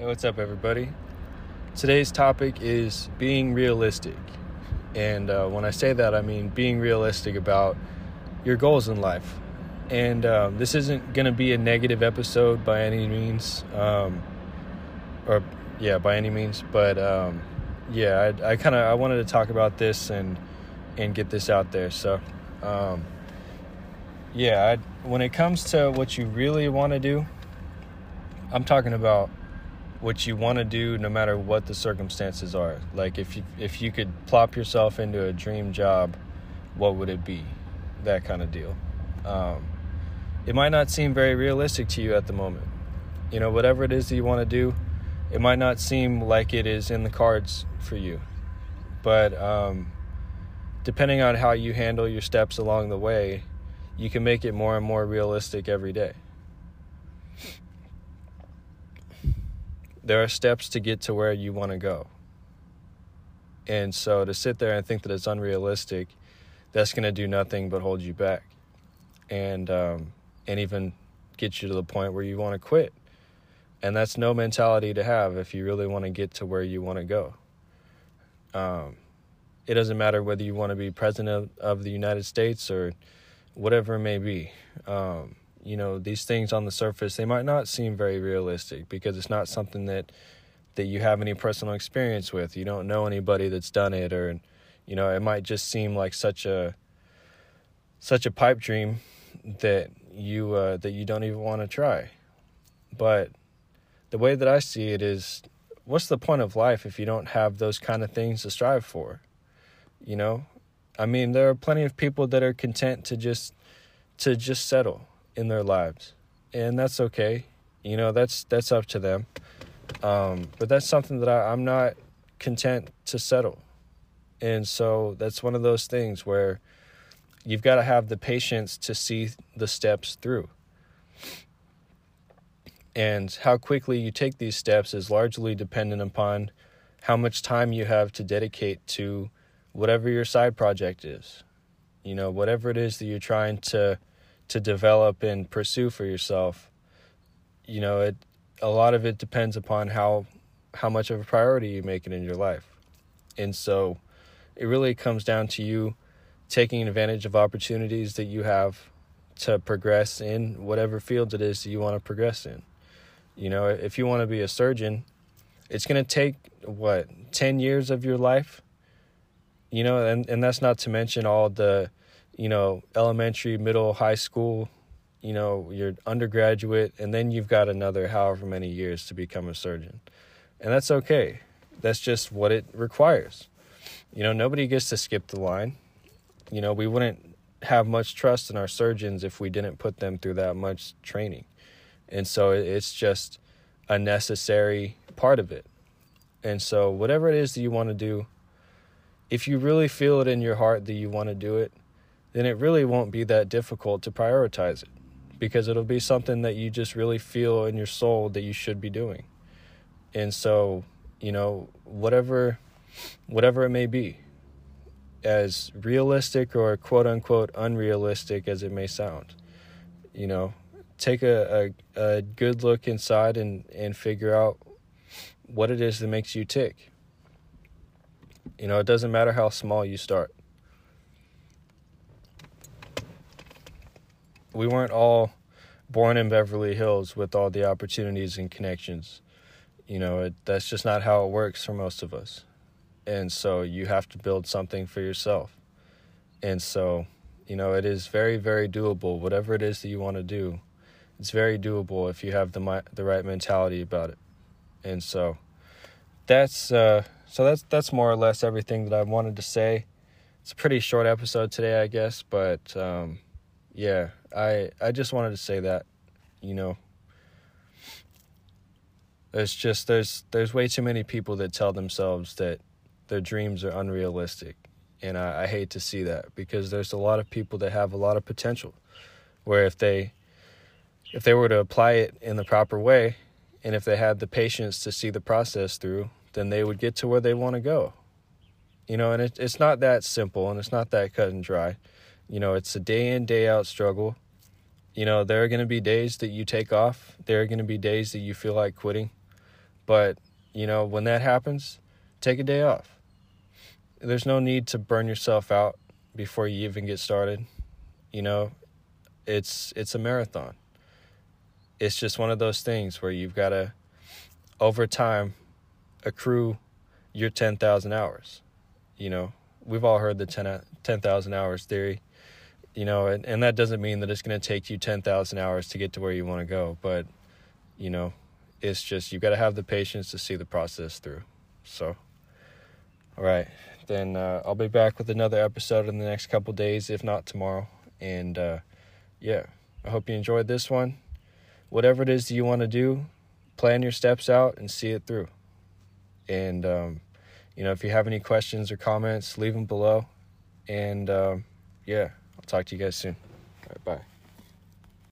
Hey, what's up, everybody? Today's topic is being realistic. And uh, when I say that, I mean being realistic about your goals in life. And um, this isn't going to be a negative episode by any means, um, or yeah, by any means. But um, yeah, I, I kind of I wanted to talk about this and and get this out there. So um, yeah, I, when it comes to what you really want to do, I'm talking about what you want to do no matter what the circumstances are. Like if you if you could plop yourself into a dream job, what would it be? That kind of deal. Um, it might not seem very realistic to you at the moment. You know, whatever it is that you want to do, it might not seem like it is in the cards for you. But um, depending on how you handle your steps along the way, you can make it more and more realistic every day. There are steps to get to where you want to go. And so to sit there and think that it's unrealistic, that's going to do nothing but hold you back, and um, and even get you to the point where you want to quit. And that's no mentality to have if you really want to get to where you want to go. Um, it doesn't matter whether you want to be president of, of the United States or whatever it may be. Um, you know these things on the surface they might not seem very realistic because it's not something that that you have any personal experience with. You don't know anybody that's done it or you know it might just seem like such a such a pipe dream that you uh, that you don't even want to try. But the way that i see it is what's the point of life if you don't have those kind of things to strive for you know? I mean there are plenty of people that are content to just to just settle in their lives, and that's okay. You know, that's that's up to them. Um, but that's something that I, I'm not content to settle, and so that's one of those things where you've got to have the patience to see the steps through. And how quickly you take these steps is largely dependent upon how much time you have to dedicate to whatever your side project is. You know, whatever it is that you're trying to to develop and pursue for yourself you know it a lot of it depends upon how how much of a priority you make it in your life. And so it really comes down to you taking advantage of opportunities that you have to progress in whatever field it is that you want to progress in. You know if you want to be a surgeon it's going to take what 10 years of your life? You know and and that's not to mention all the you know, elementary, middle, high school, you know, your undergraduate, and then you've got another however many years to become a surgeon. And that's okay. That's just what it requires. You know, nobody gets to skip the line. You know, we wouldn't have much trust in our surgeons if we didn't put them through that much training. And so it's just a necessary part of it. And so, whatever it is that you want to do, if you really feel it in your heart that you want to do it, then it really won't be that difficult to prioritize it because it'll be something that you just really feel in your soul that you should be doing. And so, you know, whatever whatever it may be, as realistic or quote unquote unrealistic as it may sound, you know, take a, a, a good look inside and, and figure out what it is that makes you tick. You know, it doesn't matter how small you start. We weren't all born in Beverly Hills with all the opportunities and connections. You know, it, that's just not how it works for most of us. And so you have to build something for yourself. And so, you know, it is very, very doable. Whatever it is that you want to do, it's very doable if you have the the right mentality about it. And so, that's uh, so that's that's more or less everything that I wanted to say. It's a pretty short episode today, I guess, but um, yeah, I I just wanted to say that, you know. It's just there's there's way too many people that tell themselves that their dreams are unrealistic, and I, I hate to see that because there's a lot of people that have a lot of potential, where if they if they were to apply it in the proper way, and if they had the patience to see the process through, then they would get to where they want to go. You know, and it, it's not that simple and it's not that cut and dry. You know, it's a day in, day out struggle. You know, there are going to be days that you take off, there are going to be days that you feel like quitting. But, you know, when that happens, take a day off. There's no need to burn yourself out before you even get started. You know, it's it's a marathon. It's just one of those things where you've got to over time accrue your 10,000 hours. You know, we've all heard the 10,000 hours theory. You know, and, and that doesn't mean that it's going to take you 10,000 hours to get to where you want to go, but you know, it's just you've got to have the patience to see the process through. So, all right, then uh, I'll be back with another episode in the next couple days, if not tomorrow. And uh, yeah, I hope you enjoyed this one. Whatever it is that you want to do, plan your steps out and see it through. And um, you know, if you have any questions or comments, leave them below. And um, yeah, I'll talk to you guys soon. All right, bye.